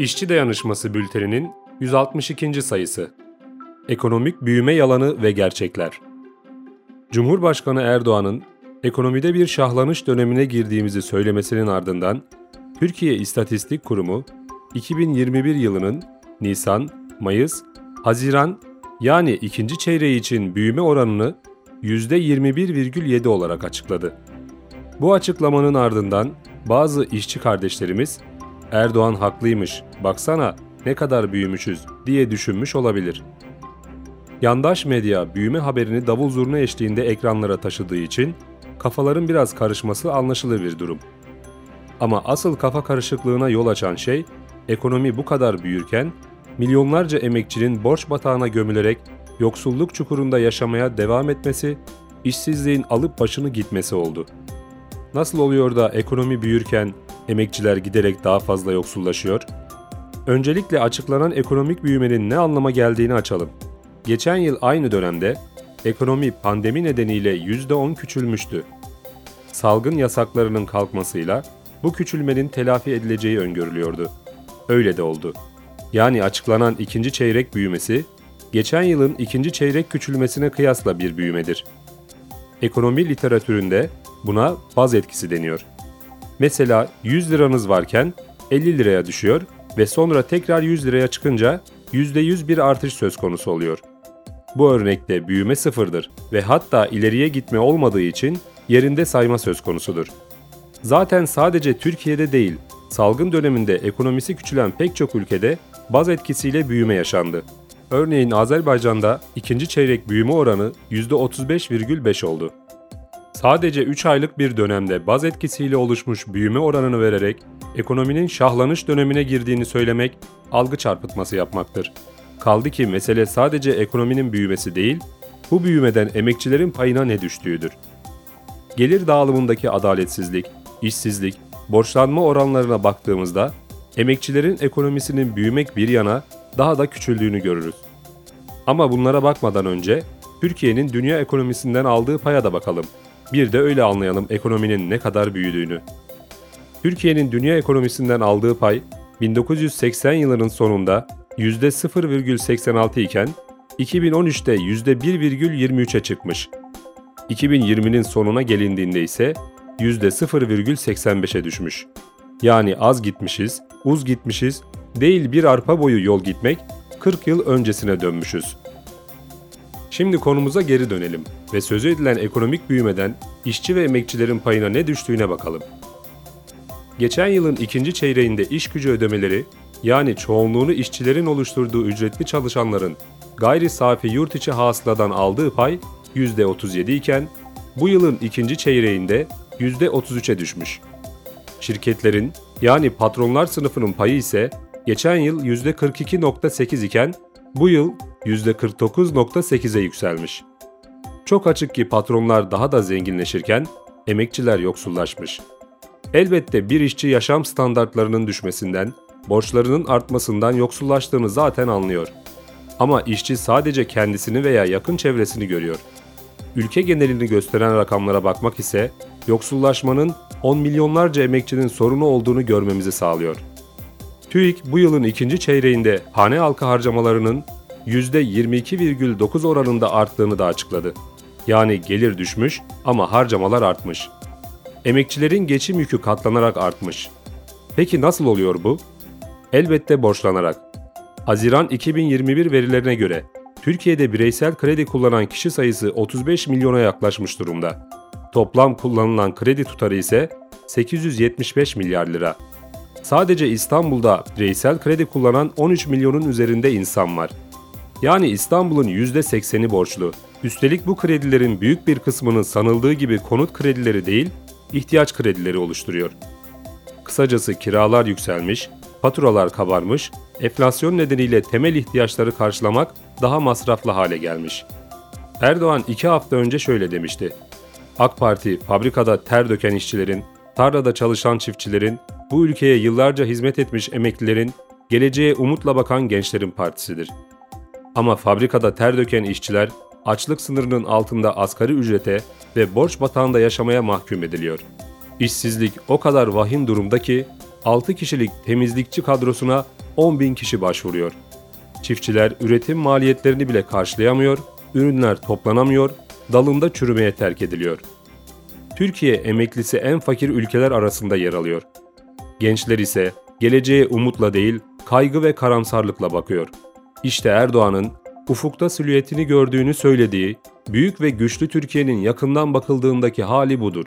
İşçi Dayanışması Bülteni'nin 162. sayısı. Ekonomik büyüme yalanı ve gerçekler. Cumhurbaşkanı Erdoğan'ın ekonomide bir şahlanış dönemine girdiğimizi söylemesinin ardından Türkiye İstatistik Kurumu 2021 yılının Nisan, Mayıs, Haziran yani ikinci çeyreği için büyüme oranını %21,7 olarak açıkladı. Bu açıklamanın ardından bazı işçi kardeşlerimiz Erdoğan haklıymış, baksana ne kadar büyümüşüz diye düşünmüş olabilir. Yandaş medya büyüme haberini davul zurna eşliğinde ekranlara taşıdığı için kafaların biraz karışması anlaşılır bir durum. Ama asıl kafa karışıklığına yol açan şey, ekonomi bu kadar büyürken milyonlarca emekçinin borç batağına gömülerek yoksulluk çukurunda yaşamaya devam etmesi, işsizliğin alıp başını gitmesi oldu. Nasıl oluyor da ekonomi büyürken emekçiler giderek daha fazla yoksullaşıyor? Öncelikle açıklanan ekonomik büyümenin ne anlama geldiğini açalım. Geçen yıl aynı dönemde ekonomi pandemi nedeniyle %10 küçülmüştü. Salgın yasaklarının kalkmasıyla bu küçülmenin telafi edileceği öngörülüyordu. Öyle de oldu. Yani açıklanan ikinci çeyrek büyümesi, geçen yılın ikinci çeyrek küçülmesine kıyasla bir büyümedir. Ekonomi literatüründe buna baz etkisi deniyor. Mesela 100 liranız varken 50 liraya düşüyor ve sonra tekrar 100 liraya çıkınca %100 bir artış söz konusu oluyor. Bu örnekte büyüme sıfırdır ve hatta ileriye gitme olmadığı için yerinde sayma söz konusudur. Zaten sadece Türkiye'de değil, salgın döneminde ekonomisi küçülen pek çok ülkede baz etkisiyle büyüme yaşandı. Örneğin Azerbaycan'da ikinci çeyrek büyüme oranı %35,5 oldu. Sadece 3 aylık bir dönemde baz etkisiyle oluşmuş büyüme oranını vererek ekonominin şahlanış dönemine girdiğini söylemek algı çarpıtması yapmaktır. Kaldı ki mesele sadece ekonominin büyümesi değil, bu büyümeden emekçilerin payına ne düştüğüdür. Gelir dağılımındaki adaletsizlik, işsizlik, borçlanma oranlarına baktığımızda emekçilerin ekonomisinin büyümek bir yana daha da küçüldüğünü görürüz. Ama bunlara bakmadan önce Türkiye'nin dünya ekonomisinden aldığı paya da bakalım. Bir de öyle anlayalım ekonominin ne kadar büyüdüğünü. Türkiye'nin dünya ekonomisinden aldığı pay 1980 yılının sonunda %0,86 iken 2013'te %1,23'e çıkmış. 2020'nin sonuna gelindiğinde ise %0,85'e düşmüş. Yani az gitmişiz, uz gitmişiz, değil bir arpa boyu yol gitmek 40 yıl öncesine dönmüşüz. Şimdi konumuza geri dönelim ve sözü edilen ekonomik büyümeden işçi ve emekçilerin payına ne düştüğüne bakalım. Geçen yılın ikinci çeyreğinde iş gücü ödemeleri, yani çoğunluğunu işçilerin oluşturduğu ücretli çalışanların gayri safi yurt içi hasıladan aldığı pay %37 iken, bu yılın ikinci çeyreğinde %33'e düşmüş. Şirketlerin yani patronlar sınıfının payı ise geçen yıl %42.8 iken bu yıl %49.8'e yükselmiş. Çok açık ki patronlar daha da zenginleşirken emekçiler yoksullaşmış. Elbette bir işçi yaşam standartlarının düşmesinden, borçlarının artmasından yoksullaştığını zaten anlıyor. Ama işçi sadece kendisini veya yakın çevresini görüyor. Ülke genelini gösteren rakamlara bakmak ise yoksullaşmanın 10 milyonlarca emekçinin sorunu olduğunu görmemizi sağlıyor. TÜİK bu yılın ikinci çeyreğinde hane halkı harcamalarının %22,9 oranında arttığını da açıkladı. Yani gelir düşmüş ama harcamalar artmış. Emekçilerin geçim yükü katlanarak artmış. Peki nasıl oluyor bu? Elbette borçlanarak. Haziran 2021 verilerine göre Türkiye'de bireysel kredi kullanan kişi sayısı 35 milyona yaklaşmış durumda. Toplam kullanılan kredi tutarı ise 875 milyar lira. Sadece İstanbul'da bireysel kredi kullanan 13 milyonun üzerinde insan var. Yani İstanbul'un %80'i borçlu. Üstelik bu kredilerin büyük bir kısmının sanıldığı gibi konut kredileri değil, ihtiyaç kredileri oluşturuyor. Kısacası kiralar yükselmiş, faturalar kabarmış, enflasyon nedeniyle temel ihtiyaçları karşılamak daha masraflı hale gelmiş. Erdoğan iki hafta önce şöyle demişti. AK Parti fabrikada ter döken işçilerin, tarlada çalışan çiftçilerin, bu ülkeye yıllarca hizmet etmiş emeklilerin, geleceğe umutla bakan gençlerin partisidir. Ama fabrikada ter döken işçiler açlık sınırının altında asgari ücrete ve borç batağında yaşamaya mahkum ediliyor. İşsizlik o kadar vahim durumda ki 6 kişilik temizlikçi kadrosuna 10 bin kişi başvuruyor. Çiftçiler üretim maliyetlerini bile karşılayamıyor, ürünler toplanamıyor, dalında çürümeye terk ediliyor. Türkiye emeklisi en fakir ülkeler arasında yer alıyor. Gençler ise geleceğe umutla değil, kaygı ve karamsarlıkla bakıyor. İşte Erdoğan'ın ufukta silüetini gördüğünü söylediği, büyük ve güçlü Türkiye'nin yakından bakıldığındaki hali budur.